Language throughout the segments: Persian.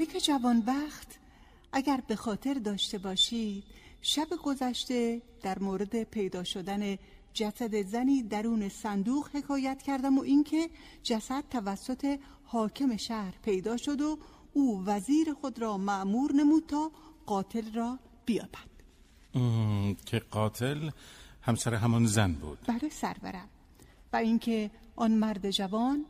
ملک جوانبخت اگر به خاطر داشته باشید شب گذشته در مورد پیدا شدن جسد زنی درون صندوق حکایت کردم و اینکه جسد توسط حاکم شهر پیدا شد و او وزیر خود را معمور نمود تا قاتل را بیابد. که قاتل همسر همان زن بود. بله سرورم. و اینکه آن مرد جوان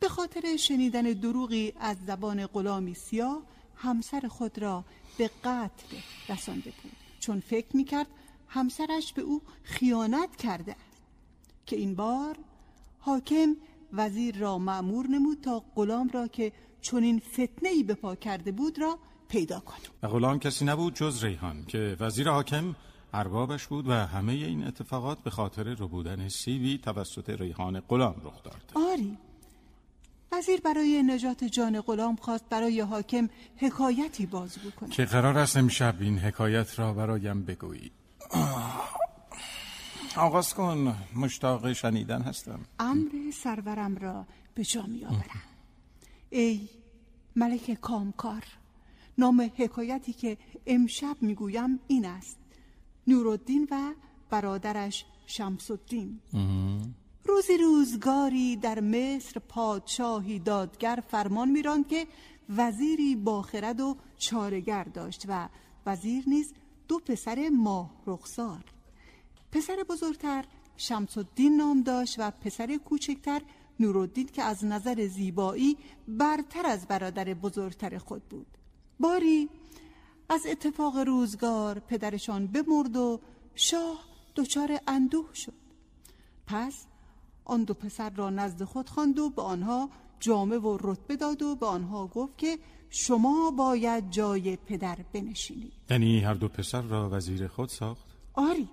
به خاطر شنیدن دروغی از زبان غلامی سیاه همسر خود را به قتل رسانده بود. چون فکر می‌کرد همسرش به او خیانت کرده. است که این بار حاکم وزیر را معمور نمود تا غلام را که چنین فتنه ای به پا کرده بود را پیدا کند. و غلام کسی نبود جز ریحان که وزیر حاکم اربابش بود و همه این اتفاقات به خاطر ربودن سیوی توسط ریحان غلام رخ داد. آری وزیر برای نجات جان غلام خواست برای حاکم حکایتی بازگو کند که قرار است امشب این حکایت را برایم بگویی. آغاز کن مشتاق شنیدن هستم. امر سرورم را به جا می آورم. ای ملک کامکار نام حکایتی که امشب می‌گویم این است. نورالدین و برادرش شمس الدین روزی روزگاری در مصر پادشاهی دادگر فرمان میراند که وزیری باخرد و چارگر داشت و وزیر نیز دو پسر ماه رخسار. پسر بزرگتر شمس الدین نام داشت و پسر کوچکتر نورالدین که از نظر زیبایی برتر از برادر بزرگتر خود بود. باری از اتفاق روزگار پدرشان بمرد و شاه دچار اندوه شد. پس آن دو پسر را نزد خود خواند و به آنها جامه و رتبه داد و به آنها گفت که شما باید جای پدر بنشینید یعنی هر دو پسر را وزیر خود ساخت؟ آری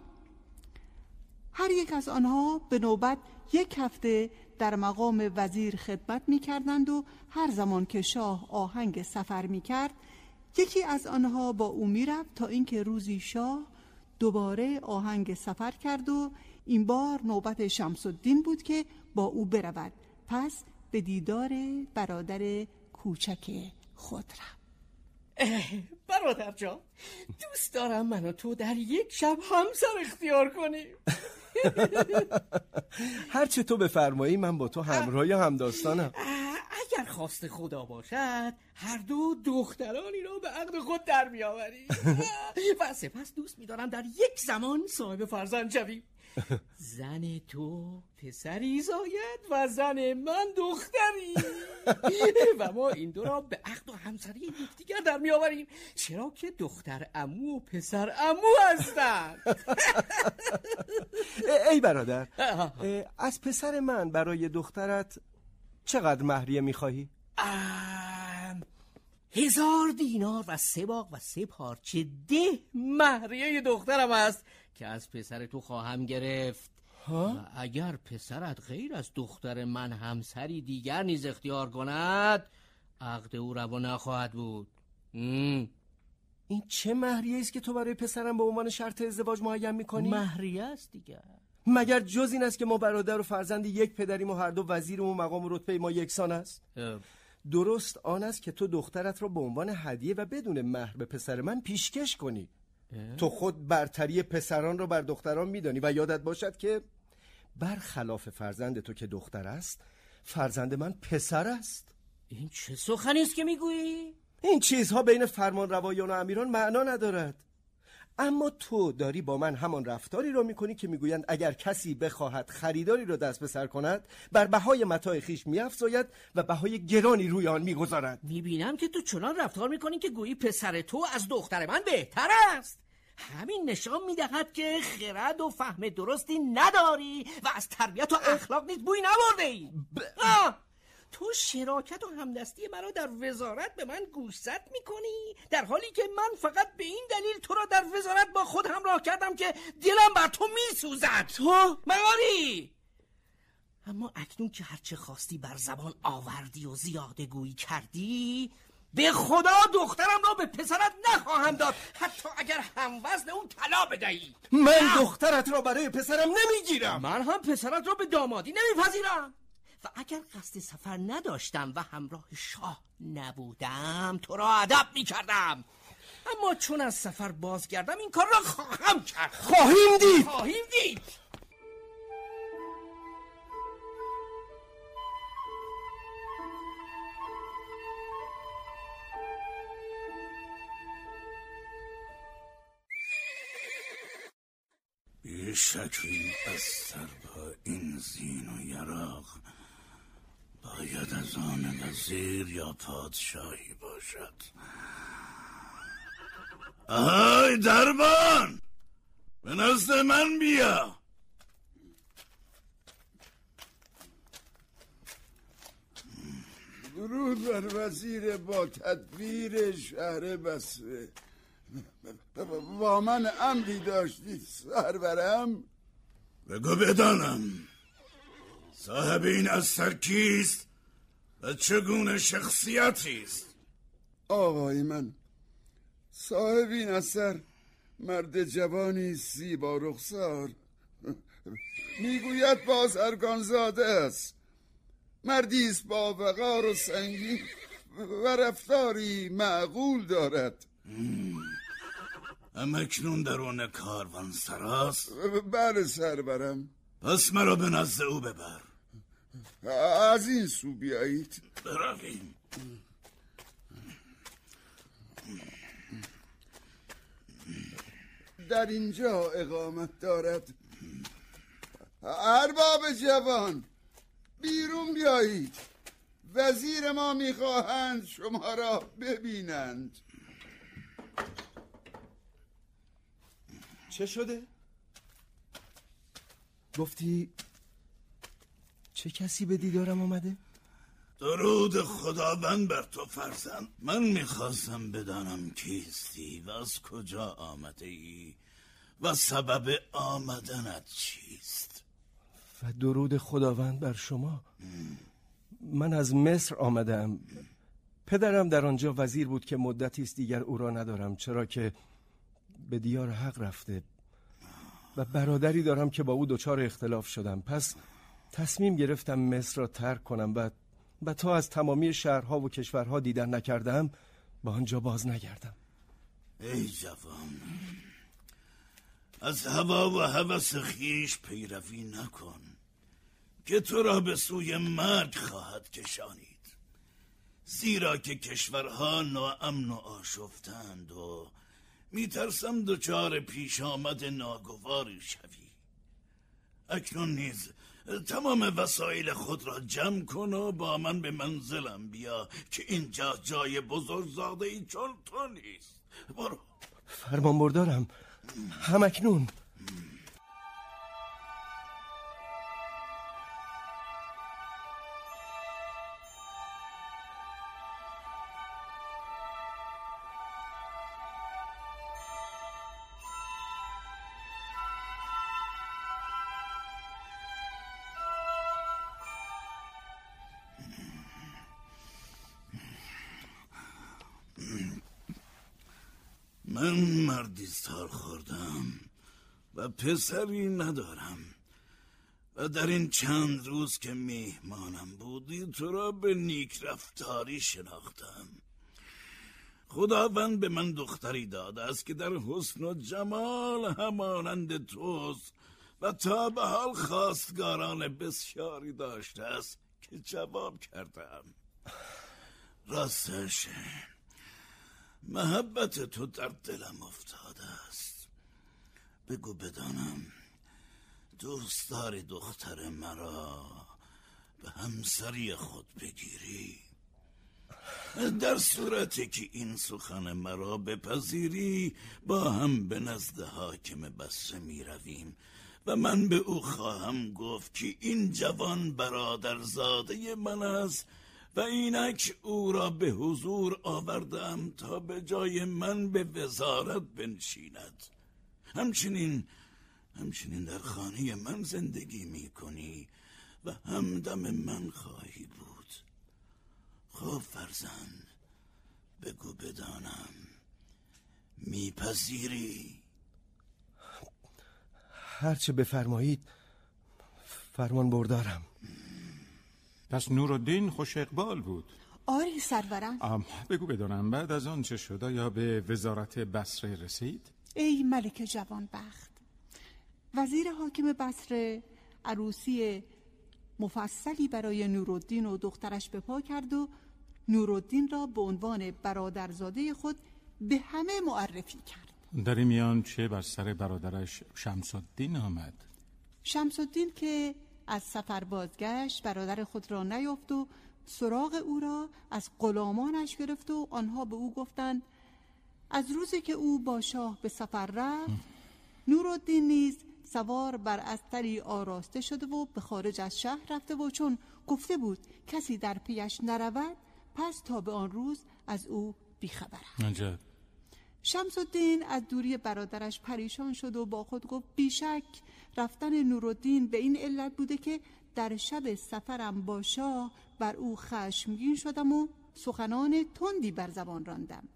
هر یک از آنها به نوبت یک هفته در مقام وزیر خدمت می کردند و هر زمان که شاه آهنگ سفر می کرد یکی از آنها با او می رفت تا اینکه روزی شاه دوباره آهنگ سفر کرد و این بار نوبت شمس الدین بود که با او برود. پس به دیدار برادر کوچک خود رفت برادر جان دوست دارم من و تو در یک شب همسر اختیار کنیم. هرچه تو بفرمایی من با تو همراه همداستانم. اگر خواست خدا باشد هر دو دخترانی را به عقد خود در میآوریم. و سپس دوست میدارم در یک زمان صاحب فرزند شویم. زن تو پسری زاید و زن من دختری. و ما این دو را به عقد و همسری یکدیگر در میآوریم چرا که دختر امو و پسر امو هستند. ای برادر از پسر من برای دخترت چقدر مهریه می‌خواهی؟ هزار دینار و سه باغ و سه پارچه ده مهریه دخترم است. که از پسر تو خواهم گرفت. ها؟ و اگر پسرت غیر از دختر من همسری دیگر نیز اختیار کند عقد او روا نخواهد بود. این چه مهریه است که تو برای پسرم به عنوان شرط ازدواج معین می‌کنی؟ مهریه است دیگر مگر جز این است که ما برادر و فرزند یک پدریم و هر دو وزیریم و مقام و رتبه ما یکسان است؟ درست آن است که تو دخترت را به عنوان هدیه و بدون مهر به پسر من پیشکش کنی. تو خود برتری پسران را بر دختران میدانی و یادت باشد که برخلاف فرزند تو که دختر است فرزند من پسر است. این چه سخنی است که می‌گویی؟ این چیزها بین فرمان روایان و امیران معنا ندارد. اما تو داری با من همان رفتاری را می‌کنی که می‌گویند اگر کسی بخواهد خریداری را دست به سر کند بر بهای متاع خیش میافزاید و بهای گرانی روی آن می‌گذارد. می‌بینم که تو چنان رفتار می‌کنی که گویی پسر تو از دختر من بهتر است. همین نشان می‌دهد که خرد و فهم درستی نداری و از تربیت و اخلاق نیز بوی نبرده ای ب... تو شراکت و همدستی مرا در وزارت به من گوشزد می‌کنی؟ در حالی که من فقط به این دلیل تو را در وزارت با خود همراه کردم که دلم بر تو میسوزد. تو؟ مغاری اما اکنون که هرچه خواستی بر زبان آوردی و زیاده گویی کردی به خدا دخترم را به پسرت نخواهم داد. حتی اگر هم وزن اون طلا بدهی. من دخترت را برای پسرم نمی‌گیرم. من هم پسرت را به دامادی نمیپذیرم. و اگر قصد سفر نداشتم و همراه شاه نبودم تو را ادب می کردم اما چون از سفر بازگردم این کار را خواهم کرد. خواهیم دید. خواهیم دید. شکلی از سر با این زین و یراق باید از آن وزیر یا پادشاهی باشد. آهای دربان! به نزد من بیا! درود بر وزیر با تدبیر شهر بسره با من امری داشتی سرورم. بگو بدانم. صاحب این اثر کیست و چگونه شخصیتی است آقای من صاحب این اثر مرد جوانی زیبا رخسار. می‌گوید بازرگان زاده است. مردی است با وقار و سنگین و رفتاری معقول دارد. امکنون درون کاروان سراست؟ بله سربرم پس مرا به نزد او ببر. از این سو بیایید. برویم. در اینجا اقامت دارد. ارباب جوان بیرون بیایید. وزیر ما می‌خواهند شما را ببینند. چه شده؟ گفتی چه کسی به دیدارم آمده؟ درود خداوند بر تو فرزند. من می‌خواستم بدانم کیستی و از کجا آمده ای و سبب آمدنت چیست؟ و درود خداوند بر شما. من از مصر آمدم. پدرم در آنجا وزیر بود که مدتی است دیگر او را ندارم چرا که به دیار حق رفته و برادری دارم که با او دچار اختلاف شدم. پس تصمیم گرفتم مصر را ترک کنم و و تا از تمامی شهرها و کشورها دیدن نکردم با آنجا باز نگردم. ای جوان از هوا و هوس خیش پیروی نکن که تو را به سوی مرگ خواهد کشانید. زیرا که کشورها ناامن و آشفتند و میترسم دچار پیش آمد ناگواری شوی. اکنون نیز تمام وسایل خود را جمع کن و با من به منزلم بیا که اینجا جای بزرگزاده ای چون برو. فرمان بردارم. همکنون پسری ندارم. و در این چند روز که میهمانم بودی تو را به نیک رفتاری شناختم. خداوند به من دختری داده است که در حسن و جمال همانند توست و تا به حال خواستگاران بسیاری داشته است که جواب کردم. راستش محبت تو در دلم افتاده بگو بدانم دوست داری دختر مرا به همسری خود بگیری؟ در صورتی که این سخن مرا بپذیری با هم به نزد حاکم بسره می رویم و من به او خواهم گفت که این جوان برادرزاده من است و اینک او را به حضور آوردم تا به جای من به وزارت بنشیند. همچنین همچنین در خانه من زندگی می کنی و همدم من خواهی بود. خب فرزند بگو بدانم میپذیری؟ هرچه بفرمایید فرمان بردارم. پس نورالدین خوش اقبال بود. آری سرورم. بگو بدانم بعد از آن چه شده یا به وزارت بصره رسید؟ ای ملک جوان بخت وزیر حاکم بصره عروسی مفصلی برای نورالدین و دخترش به پا کرد و نورالدین را به عنوان برادرزاده خود به همه معرفی کرد. در این میان چه بر سر برادرش شمس الدین آمد؟ شمس الدین که از سفر بازگشت برادر خود را نیافت و سراغ او را از غلامانش گرفت و آنها به او گفتند از روزی که او با شاه به سفر رفت نورالدین نیز سوار بر استری آراسته شده و به خارج از شهر رفته و چون گفته بود کسی در پیش نرود پس تا به آن روز از او بیخبرم عجب. شمس الدین از دوری برادرش پریشان شد و با خود گفت بیشک رفتن نورالدین به این علت بوده که در شب سفرم با شاه بر او خشمگین شدم و سخنان تندی بر زبان راندم.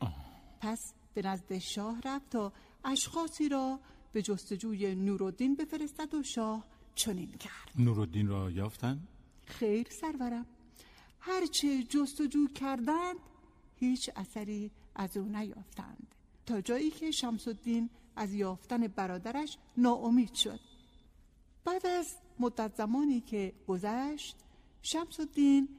پس به نزد شاه رفت تا اشخاصی را به جستجوی نورالدین بفرستد و شاه چنین کرد. نورالدین را یافتن؟ خیر سرورم. هرچه جستجو کردند هیچ اثری از او نیافتند. تا جایی که شمس الدین از یافتن برادرش ناامید شد. بعد از مدت زمانی که گذشت شمس الدین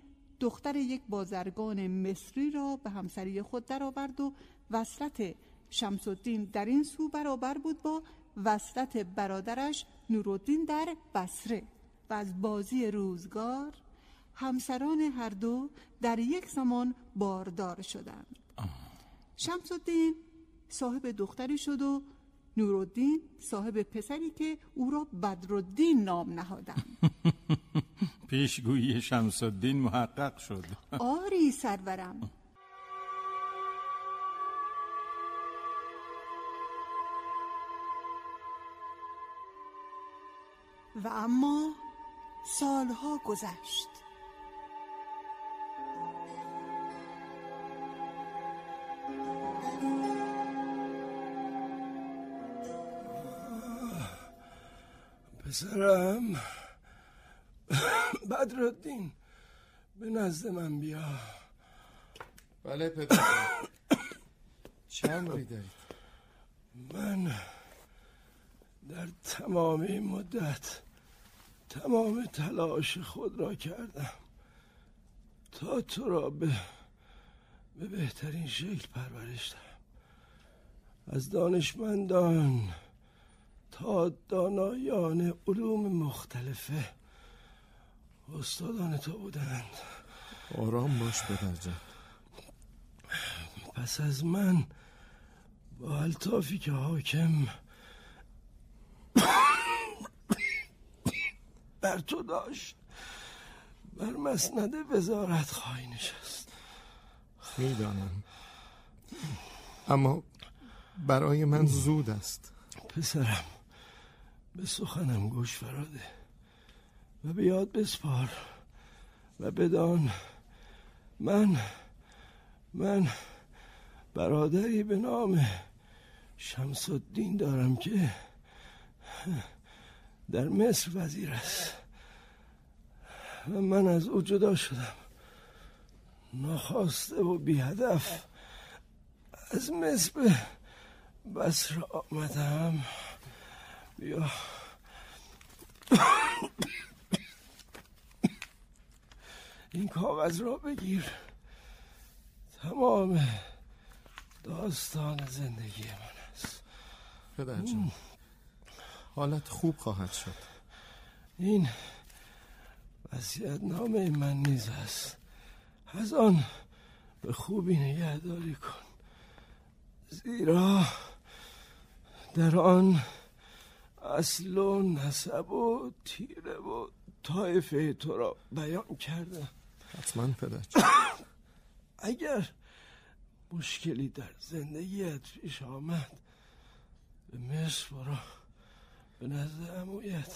دختر یک بازرگان مصری را به همسری خود درآورد و وصلت شمس در این سو برابر بود با وصلت برادرش نورالدین در بصره. و از بازی روزگار همسران هر دو در یک زمان باردار شدند. شمس صاحب دختری شد و نورالدین صاحب پسری که او را بدرالدین نام نهادند. پیشگویی شمس الدین محقق شد. آری سرورم. و اما سالها گذشت. پسرم بدرالدین به نزد من بیا. بله پدر. چند دارید من در تمام این مدت تمام تلاش خود را کردم تا تو را به به بهترین شکل پرورش دهم. از دانشمندان تا دانایان علوم مختلفه استادان تو بودند. آرام باش پدر پس از من با الطافی که حاکم بر تو داشت بر مسند وزارت خواهی نشست. می‌دانم. اما برای من زود است. پسرم به سخنم گوش فراده و به یاد بسپار و بدان من من برادری به نام شمس الدین دارم که در مصر وزیر است و من از او جدا شدم. ناخواسته و بی هدف از مصر به بسر آمدم. بیا این کاغذ را بگیر. تمام داستان زندگی من است. پدر جان حالت خوب خواهد شد. این وسیعت نامه من نیز است. از آن به خوبی نگهداری کن. زیرا در آن اصل و نسب و تیره و طایفه تو را بیان کرده حتما پدر اگر مشکلی در زندگیت پیش آمد به مصر برو. به نزد امویت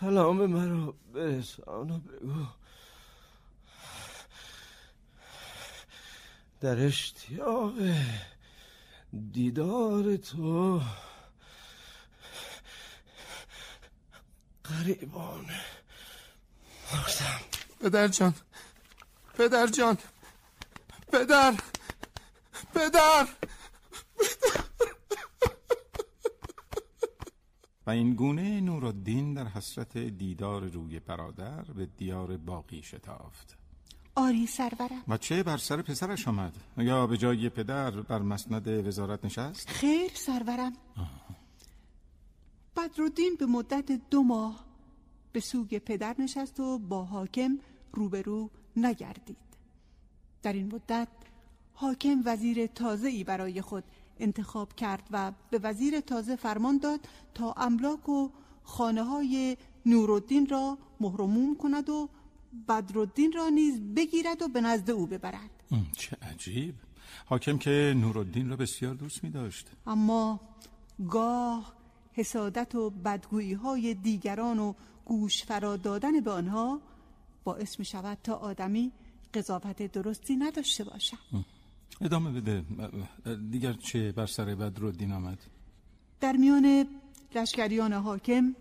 سلام مرا برسان و بگو. در اشتیاق دیدار تو غریبان مردم پدر جان. پدر جان. پدر. پدر. و این گونه نورالدین در حسرت دیدار روی برادر به دیار باقی شتافت. آری سرورم. و چه بر سر پسرش آمد؟ یا به جای پدر بر مسند وزارت نشست؟ خیر سرورم. بدرالدین به مدت دو ماه به سوگ پدر نشست و با حاکم روبرو نگردید. در این مدت حاکم وزیر تازه ای برای خود انتخاب کرد و به وزیر تازه فرمان داد تا املاک و خانه های نورالدین را مهرموم کند و بدرالدین را نیز بگیرد و به نزد او ببرد. چه عجیب. حاکم که نورالدین را بسیار دوست می داشت اما گاه حسادت و بدگویی های دیگران و گوش فرا دادن به آنها باعث می شود تا آدمی قضاوت درستی نداشته باشد. ادامه بده. دیگر چه بر سر بدرالدین آمد؟ در میان لشکریان حاکم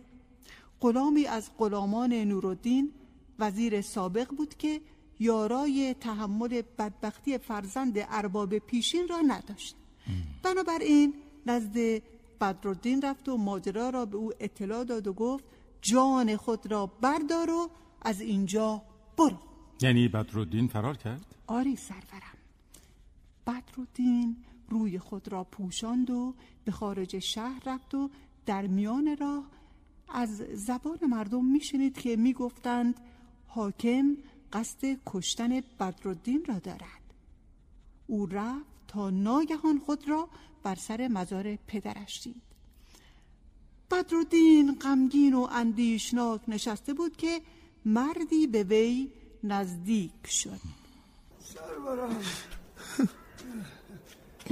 غلامی از غلامان نورالدین وزیر سابق بود که یارای تحمل بدبختی فرزند ارباب پیشین را نداشت. بنابراین نزد بدرالدین رفت و ماجرا را به او اطلاع داد و گفت جان خود را بردار و از اینجا برو. یعنی بدرالدین فرار کرد؟ آری سرورم. بدرالدین روی خود را پوشاند و به خارج شهر رفت و در میان راه از زبان مردم میشنید که می‌گفتند حاکم قصد کشتن بدرالدین را دارد. او رفت تا ناگهان خود را بر سر مزار پدرش دید. بدرالدین غمگین و اندیشناک نشسته بود که مردی به وی نزدیک شد. سرورم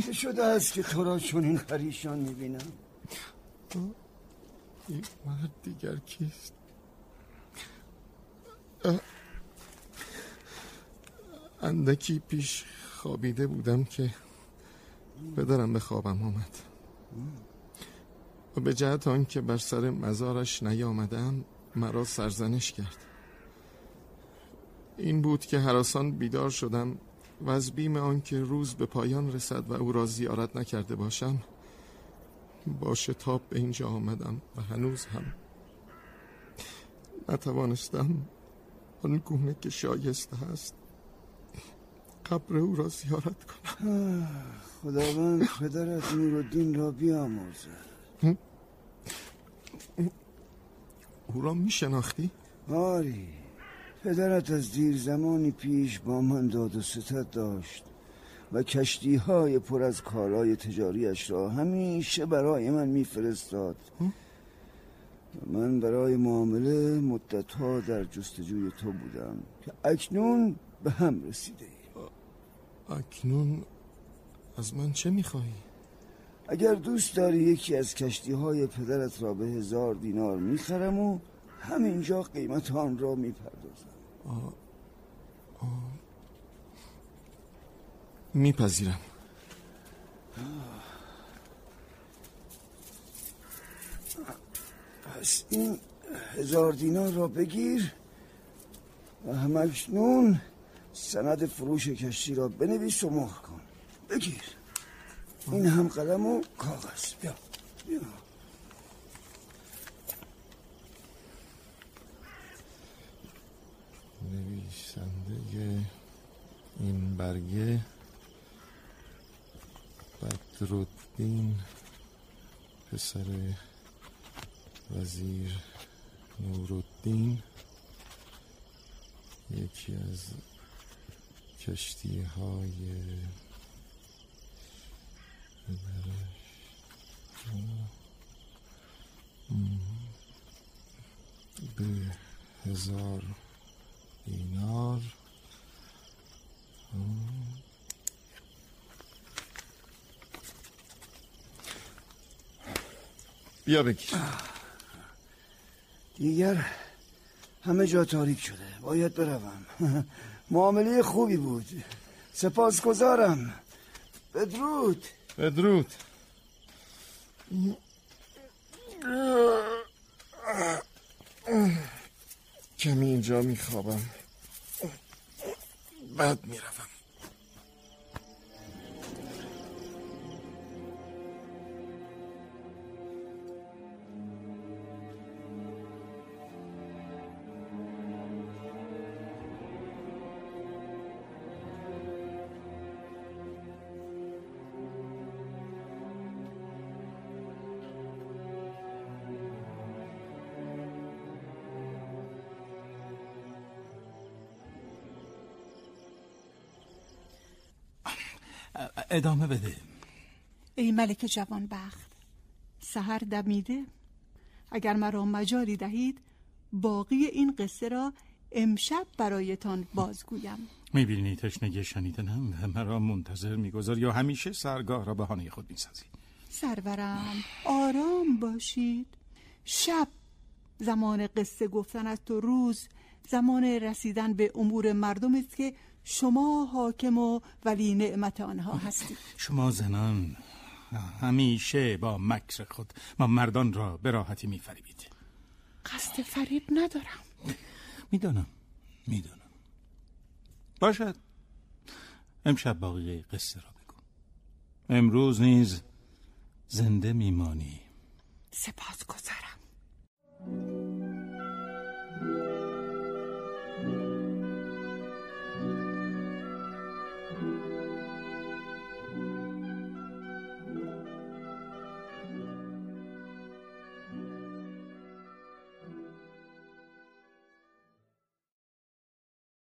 چه شده است که تو را چون این پریشان می‌بینم؟ این مرد دیگر کیست؟ اندکی پیش خوابیده بودم که پدرم به خوابم آمد. و به جهت آن که بر سر مزارش نیامدم مرا سرزنش کرد. این بود که حراسان بیدار شدم و از بیم آن که روز به پایان رسد و او را زیارت نکرده باشم با شتاب به اینجا آمدم و هنوز هم نتوانستم آن گونه که شایسته هست قبر او را زیارت کنم. خداوند پدرت نورالدین را بیامرزد او را می شناختی؟ آری. پدرت از دیر زمانی پیش با من داد و ستت داشت و کشتی های پر از کالای تجاریش را همیشه برای من میفرستاد. من برای معامله مدتها در جستجوی تو بودم که اکنون به هم رسیده اکنون از من چه می‌خواهی؟ اگر دوست داری یکی از کشتی های پدرت را به هزار دینار می‌خرم و همینجا قیمت آن را می‌پردازم. میپذیرم. پس این هزار دینار را بگیر و همکنون سند فروش کشتی را بنویس و مهر کن. بگیر. این هم قلم و کاغذ. بیا. بیا. نویسنده این برگه بدرالدین پسر وزیر نورالدین یکی از کشتی های به هزار دینار. بیا بگیر دیگر همه جا تاریک شده. باید بروم. معامله خوبی بود. سپاسگزارم. بدرود. کمی اینجا میخوابم. بعد می‌روم. ادامه بده. ای ملک جوان بخت سهر دمیده. اگر مرا مجالی دهید باقی این قصه را امشب برایتان بازگویم. می‌بینی تشنگی شنیدنم و مرا منتظر میگذار یا همیشه سرگاه را بهانه خود می‌سازی؟ سرورم آرام باشید. شب زمان قصه گفتن است و روز زمان رسیدن به امور مردم است که شما حاکم و ولی نعمت آنها هستید شما زنان همیشه با مکر خود ما مردان را به راحتی میفریبید. قصد فریب ندارم. می‌دانم می‌دانم. باشد. امشب باقی قصه را بگو. امروز نیز زنده میمانی. سپاس گذارم